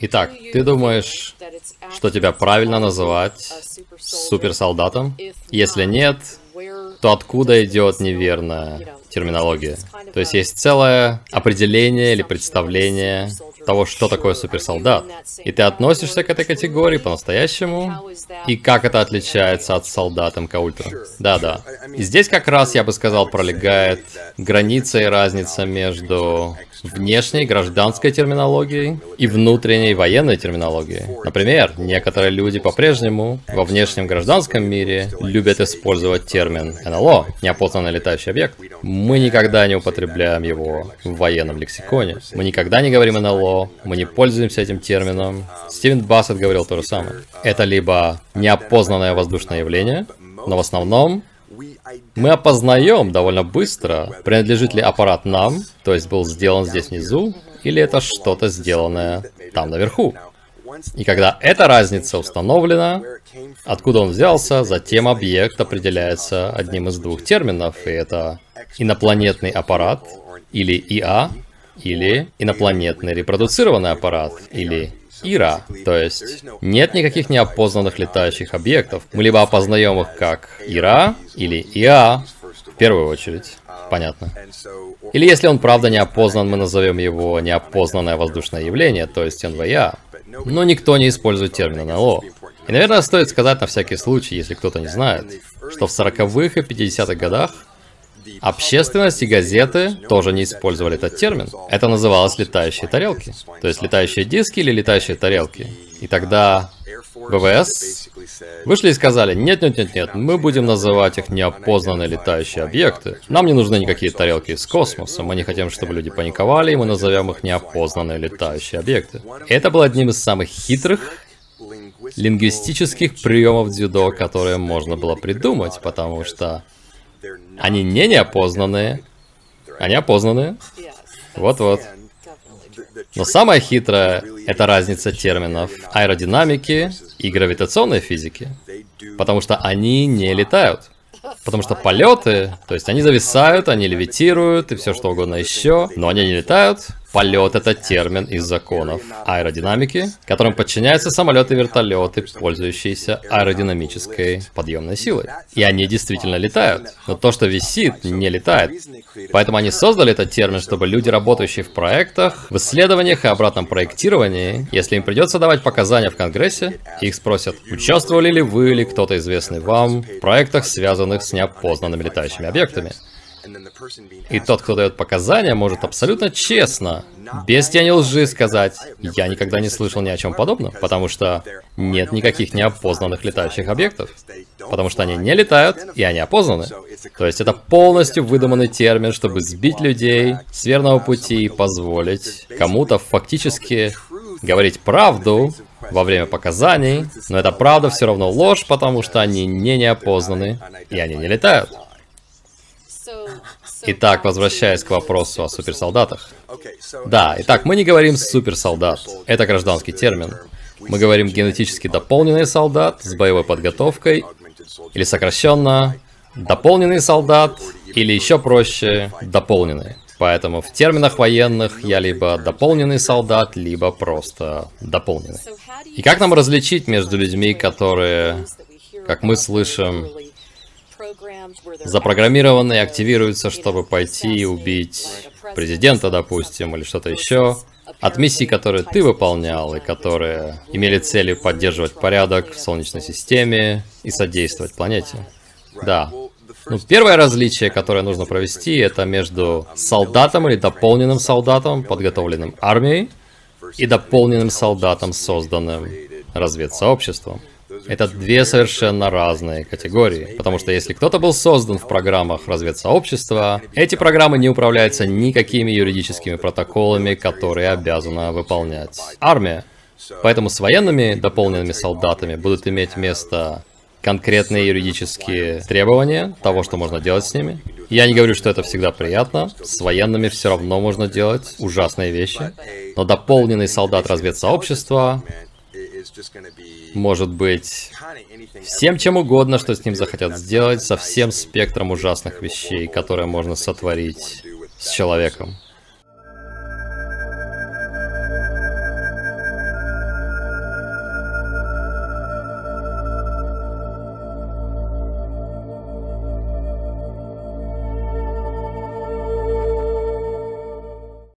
Итак, ты думаешь, что тебя правильно называть суперсолдатом? Если нет, то откуда идет неверная терминология? То есть есть целое определение или представление того, что такое суперсолдат. И ты относишься к этой категории по-настоящему? И как это отличается от солдат МК Ультра? Да-да. И здесь как раз, я бы сказал, пролегает граница и разница между внешней гражданской терминологией и внутренней военной терминологией. Например, некоторые люди по-прежнему во внешнем гражданском мире любят использовать термин НЛО, неопознанный летающий объект. Мы никогда не употребляем его в военном лексиконе. Мы никогда не говорим НЛО, мы не пользуемся этим термином. Стивен Бассет говорил то же самое. Это либо неопознанное воздушное явление, но в основном мы опознаем довольно быстро, принадлежит ли аппарат нам, то есть был сделан здесь внизу, или это что-то сделанное там наверху. И когда эта разница установлена, откуда он взялся, затем объект определяется одним из двух терминов, и это инопланетный аппарат, или ИА, или инопланетный репродуцированный аппарат, или ИРА. То есть нет никаких неопознанных летающих объектов. Мы либо опознаем их как ИРА или ИА, в первую очередь. Понятно. Или если он правда не опознан, мы назовем его неопознанное воздушное явление, то есть НВЯ. Но никто не использует термин НЛО. И, наверное, стоит сказать на всякий случай, если кто-то не знает, что в 40-х и 50-х годах Общественность и газеты тоже не использовали этот термин. Это называлось летающие тарелки. То есть летающие диски или летающие тарелки. И тогда ВВС вышли и сказали, нет-нет-нет-нет, мы будем называть их неопознанные летающие объекты. Нам не нужны никакие тарелки из космоса, мы не хотим, чтобы люди паниковали, и мы назовем их неопознанные летающие объекты. Это был одним из самых хитрых лингвистических приемов дзюдо, которые можно было придумать, потому что они не неопознанные. Они опознанные. Вот-вот. Но самое хитрое — это разница терминов аэродинамики и гравитационной физики. Потому что они не летают. Потому что полеты, то есть они зависают, они левитируют и все что угодно еще, но они не летают, Полет — это термин из законов аэродинамики, которым подчиняются самолеты и вертолеты, пользующиеся аэродинамической подъемной силой. И они действительно летают. Но то, что висит, не летает. Поэтому они создали этот термин, чтобы люди, работающие в проектах, в исследованиях и обратном проектировании, если им придется давать показания в Конгрессе, их спросят, участвовали ли вы или кто-то известный вам в проектах, связанных с неопознанными летающими объектами. И тот, кто дает показания, может абсолютно честно, без тени лжи сказать, я никогда не слышал ни о чем подобном, потому что нет никаких неопознанных летающих объектов. Потому что они не летают, и они опознаны. То есть это полностью выдуманный термин, чтобы сбить людей с верного пути и позволить кому-то фактически говорить правду во время показаний, но эта правда все равно ложь, потому что они не неопознаны, и они не летают. Итак, возвращаясь к вопросу о суперсолдатах. Да, итак, мы не говорим суперсолдат. Это гражданский термин. Мы говорим генетически дополненный солдат с боевой подготовкой, или сокращенно, дополненный солдат, или еще проще, дополненный. Поэтому в терминах военных я либо дополненный солдат, либо просто дополненный. И как нам различить между людьми, которые, как мы слышим, запрограммированные активируются, чтобы пойти и убить президента, допустим, или что-то еще, от миссий, которые ты выполнял, и которые имели целью поддерживать порядок в Солнечной системе и содействовать планете. Да. Ну, первое различие, которое нужно провести, это между солдатом или дополненным солдатом, подготовленным армией, и дополненным солдатом, созданным разведсообществом. Это две совершенно разные категории. Потому что если кто-то был создан в программах разведсообщества, эти программы не управляются никакими юридическими протоколами, которые обязана выполнять армия. Поэтому с военными дополненными солдатами будут иметь место конкретные юридические требования того, что можно делать с ними. Я не говорю, что это всегда приятно. С военными все равно можно делать ужасные вещи. Но дополненный солдат разведсообщества может быть всем чем угодно, что с ним захотят сделать, со всем спектром ужасных вещей, которые можно сотворить с человеком.